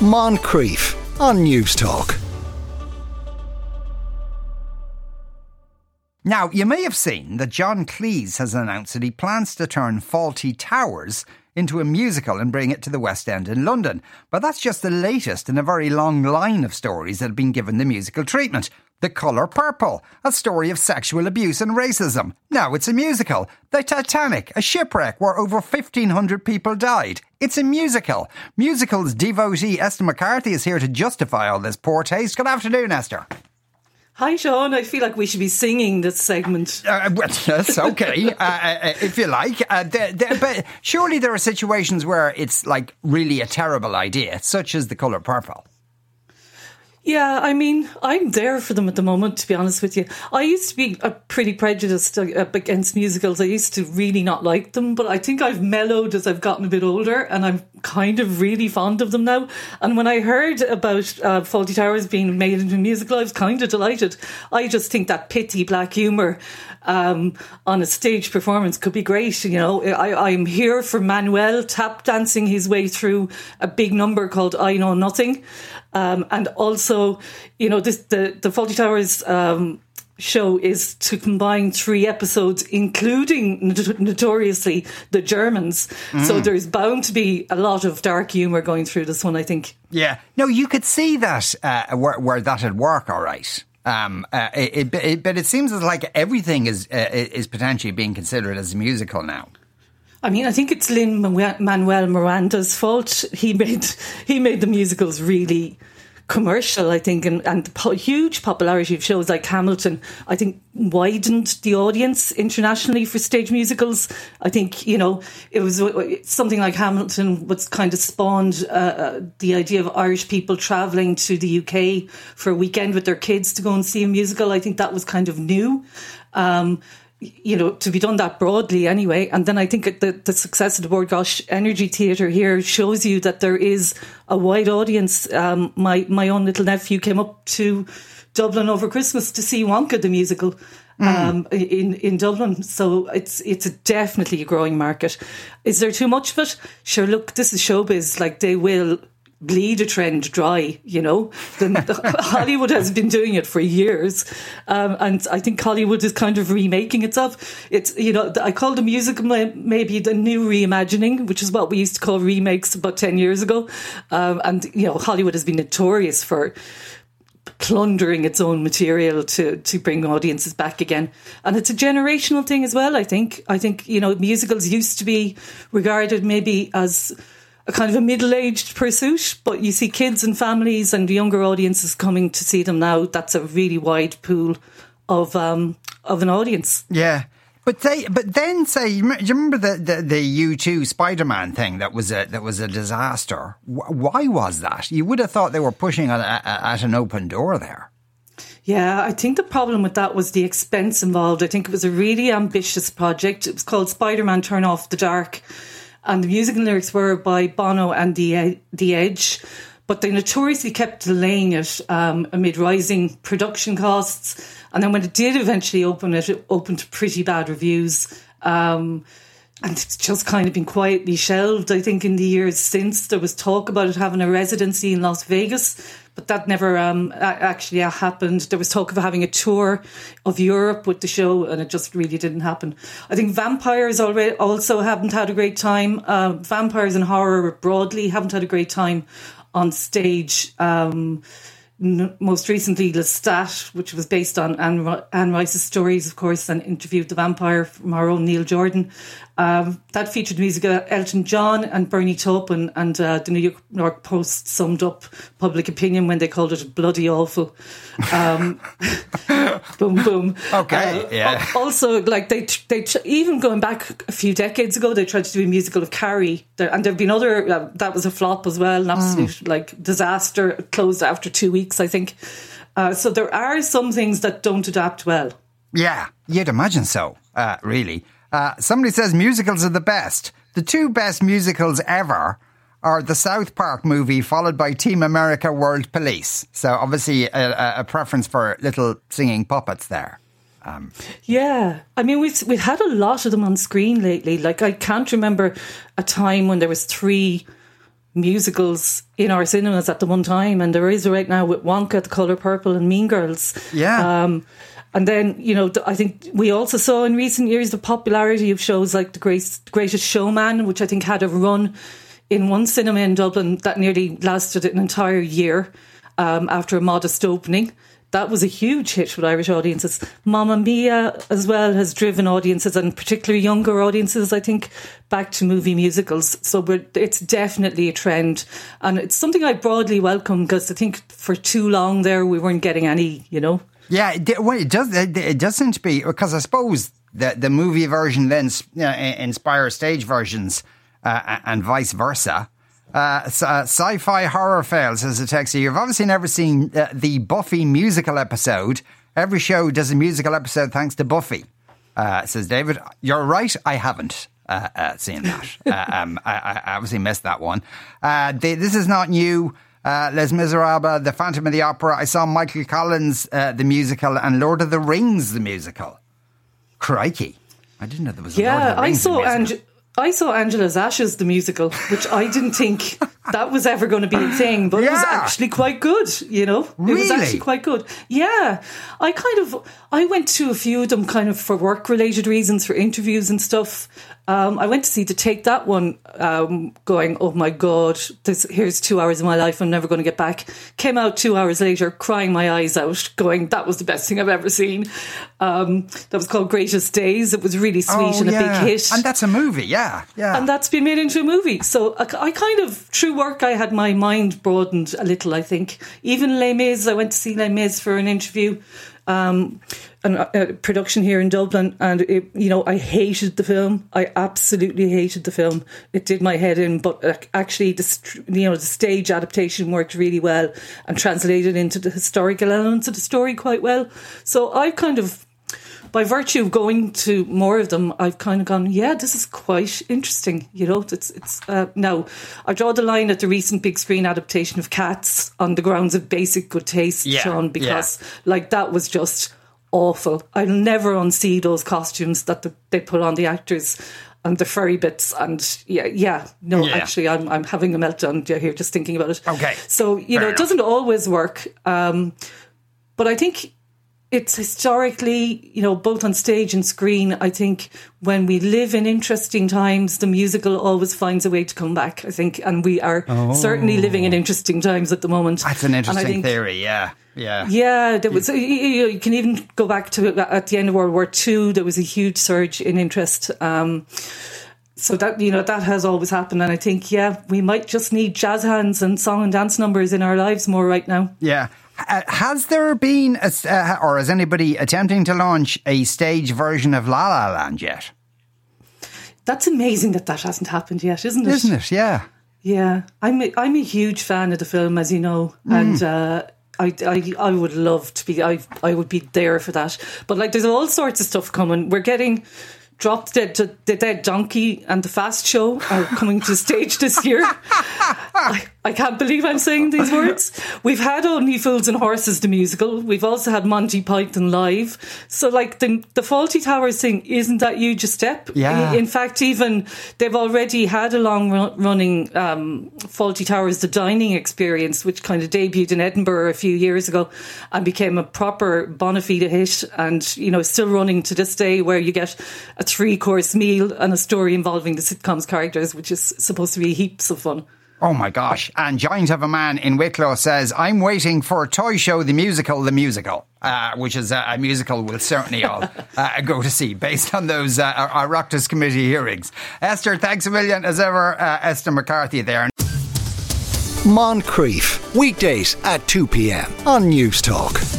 Moncrieff on Newstalk. Now, you may have seen that John Cleese has announced that he plans to turn Fawlty Towers into a musical and bring it to the West End in London. But that's just the latest in a very long line of stories that have been given the musical treatment. The Colour Purple, a story of sexual abuse and racism. Now it's a musical. The Titanic, a shipwreck where over 1,500 people died. It's a musical. Musicals devotee Esther McCarthy is here to justify all this poor taste. Good afternoon, Esther. Hi, Sean. I feel like we should be singing this segment. Uh, well, yes, okay, uh, uh, if you like. Uh, but surely there are situations where it's like really a terrible idea, such as the colour purple. Yeah, I mean, I'm there for them at the moment, to be honest with you. I used to be a pretty prejudiced uh, against musicals. I used to really not like them, but I think I've mellowed as I've gotten a bit older and I'm kind of really fond of them now. And when I heard about uh, Fawlty Towers being made into a musical, I was kind of delighted. I just think that pitty black humour um, on a stage performance could be great. You know, I, I'm here for Manuel tap dancing his way through a big number called I Know Nothing. Um, and also, you know, this the the Fawlty Towers um, show is to combine three episodes, including notoriously the Germans. Mm. So there's bound to be a lot of dark humour going through this one. I think. Yeah, no, you could see that uh, where, where that'd work. All right. Um, uh, it, it, but it seems as like everything is uh, is potentially being considered as a musical now. I mean, I think it's Lin Manuel Miranda's fault. He made he made the musicals really commercial, I think, and, and the po- huge popularity of shows like Hamilton, I think, widened the audience internationally for stage musicals. I think, you know, it was something like Hamilton, what's kind of spawned uh, uh, the idea of Irish people travelling to the UK for a weekend with their kids to go and see a musical. I think that was kind of new. Um, you know, to be done that broadly anyway. And then I think the, the success of the Bord Gáis Energy Theatre here shows you that there is a wide audience. Um, my, my own little nephew came up to Dublin over Christmas to see Wonka the musical. Mm. Um, in in Dublin, so it's it's definitely a growing market. Is there too much of it? Sure. Look, this is showbiz. Like they will bleed a trend dry, you know. The, Hollywood has been doing it for years. Um, and I think Hollywood is kind of remaking itself. It's, you know, I call the music maybe the new reimagining, which is what we used to call remakes about 10 years ago. Um, and, you know, Hollywood has been notorious for plundering its own material to to bring audiences back again and it's a generational thing as well i think i think you know musicals used to be regarded maybe as a kind of a middle aged pursuit, but you see kids and families and younger audiences coming to see them now. That's a really wide pool of um, of an audience. Yeah. But they, but then say, do you remember the the, the U2 Spider Man thing that was a that was a disaster? Why was that? You would have thought they were pushing at, at an open door there. Yeah, I think the problem with that was the expense involved. I think it was a really ambitious project. It was called Spider Man Turn Off the Dark and the music and lyrics were by Bono and the the Edge, but they notoriously kept delaying it um, amid rising production costs. And then when it did eventually open, it opened to pretty bad reviews. Um, and it's just kind of been quietly shelved. I think in the years since there was talk about it having a residency in Las Vegas, but that never um, actually happened. There was talk of having a tour of Europe with the show, and it just really didn't happen. I think vampires already also haven't had a great time. Uh, vampires and horror broadly haven't had a great time on stage. Um, most recently Lestat, which was based on Anne, Anne Rice's stories, of course, and interviewed the vampire from our own Neil Jordan. Um, that featured music of Elton John and Bernie Taupin, and uh, the New York Post summed up public opinion when they called it bloody awful. Um, boom, boom. Okay, uh, yeah. Also, like they, they even going back a few decades ago, they tried to do a musical of Carrie, there, and there've been other. Uh, that was a flop as well, an absolute mm. like disaster. Closed after two weeks, I think. Uh, so there are some things that don't adapt well. Yeah, you'd imagine so. Uh, really. Uh, somebody says musicals are the best. The two best musicals ever are the South Park movie, followed by Team America World Police. So obviously a, a preference for little singing puppets there. Um, yeah, I mean we've we've had a lot of them on screen lately. Like I can't remember a time when there was three musicals in our cinemas at the one time, and there is right now with Wonka, The Color Purple, and Mean Girls. Yeah. Um, and then, you know, I think we also saw in recent years the popularity of shows like The Great, Greatest Showman, which I think had a run in one cinema in Dublin that nearly lasted an entire year um, after a modest opening. That was a huge hit with Irish audiences. Mamma Mia as well has driven audiences and particularly younger audiences, I think, back to movie musicals. So it's definitely a trend. And it's something I broadly welcome because I think for too long there we weren't getting any, you know. Yeah, well, it does. It, does to be because I suppose the the movie version then uh, inspires stage versions uh, and vice versa. Uh, uh, sci-fi horror fails as a text. You've obviously never seen uh, the Buffy musical episode. Every show does a musical episode thanks to Buffy. Uh, says David. You're right. I haven't. Uh, uh, seen that. uh, um, I, I obviously missed that one. Uh, they, this is not new. Uh, Les Miserables, The Phantom of the Opera. I saw Michael Collins, uh, the musical, and Lord of the Rings, the musical. Crikey. I didn't know there was Yeah, I saw musical. I saw Angela's Ashes, the musical, which I didn't think that was ever going to be a thing, but it was actually quite good, you know? It was actually quite good. Yeah. I kind of, I went to a few of them kind of for work related reasons, for interviews and stuff. Um, I went to see to Take That one, um, going, oh my God, this, here's two hours of my life I'm never going to get back. Came out two hours later, crying my eyes out, going, that was the best thing I've ever seen. Um, that was called Greatest Days. It was really sweet Oh, and yeah. a big hit And that's a movie, yeah. Yeah. and that's been made into a movie. So I, I kind of through work, I had my mind broadened a little. I think even Les Mis, I went to see Les Mis for an interview, um, an, a production here in Dublin, and it, you know I hated the film. I absolutely hated the film. It did my head in, but uh, actually, the you know the stage adaptation worked really well and translated into the historical elements of the story quite well. So I kind of by virtue of going to more of them, I've kind of gone, yeah, this is quite interesting. You know, it's it's uh, now I draw the line at the recent big screen adaptation of Cats on the grounds of basic good taste, Yeah, Sean, because like that was just awful. I'll never unsee those costumes that the, they put on the actors. And the furry bits, and yeah, yeah, no, Yeah. actually, I'm I'm having a meltdown here just thinking about it. Okay. so you Fair know, enough. it doesn't always work, um, but I think it's historically, you know, both on stage and screen. I think when we live in interesting times, the musical always finds a way to come back. I think, and we are certainly living in interesting times at the moment. Oh. that's an interesting think- theory, yeah. Yeah. Yeah, there was. You, you you can even go back to at the end of World War II. There was a huge surge in interest. Um, so that you know that has always happened, and I think yeah, we might just need jazz hands and song and dance numbers in our lives more right now. Yeah. Uh, has there been, a, uh, or is anybody attempting to launch a stage version of La La Land yet? That's amazing that that hasn't happened yet, isn't it? Isn't it? Yeah. Yeah, I'm a, I'm a huge fan of the film, as you know, and uh, I, I I would love to be I I would be there for that. But like, there's all sorts of stuff coming. We're getting. dropped Dead, the Dead Donkey and the Fast Show are coming to the stage this year. I, I can't believe I'm saying these words. We've had Only Fools and Horses, the musical. We've also had Monty Python live. So, like, the, the Fawlty Towers thing, isn't that huge a step? Yeah. In fact, even they've already had a long run, running um, Fawlty Towers, the dining experience, which kind of debuted in Edinburgh a few years ago and became a proper bona fide hit. And, you know, still running to this day where you get a three course meal and a story involving the sitcom's characters, which is supposed to be heaps of fun. Oh my gosh. And Giant of a Man in Wicklow says, I'm waiting for a Toy Show the Musical, the musical, uh, which is a, a musical we'll certainly all uh, go to see based on those uh, our, our Committee hearings. Esther, thanks a million as ever. Uh, Esther McCarthy there. Moncrieff, weekdays at 2 p.m. on Newstalk.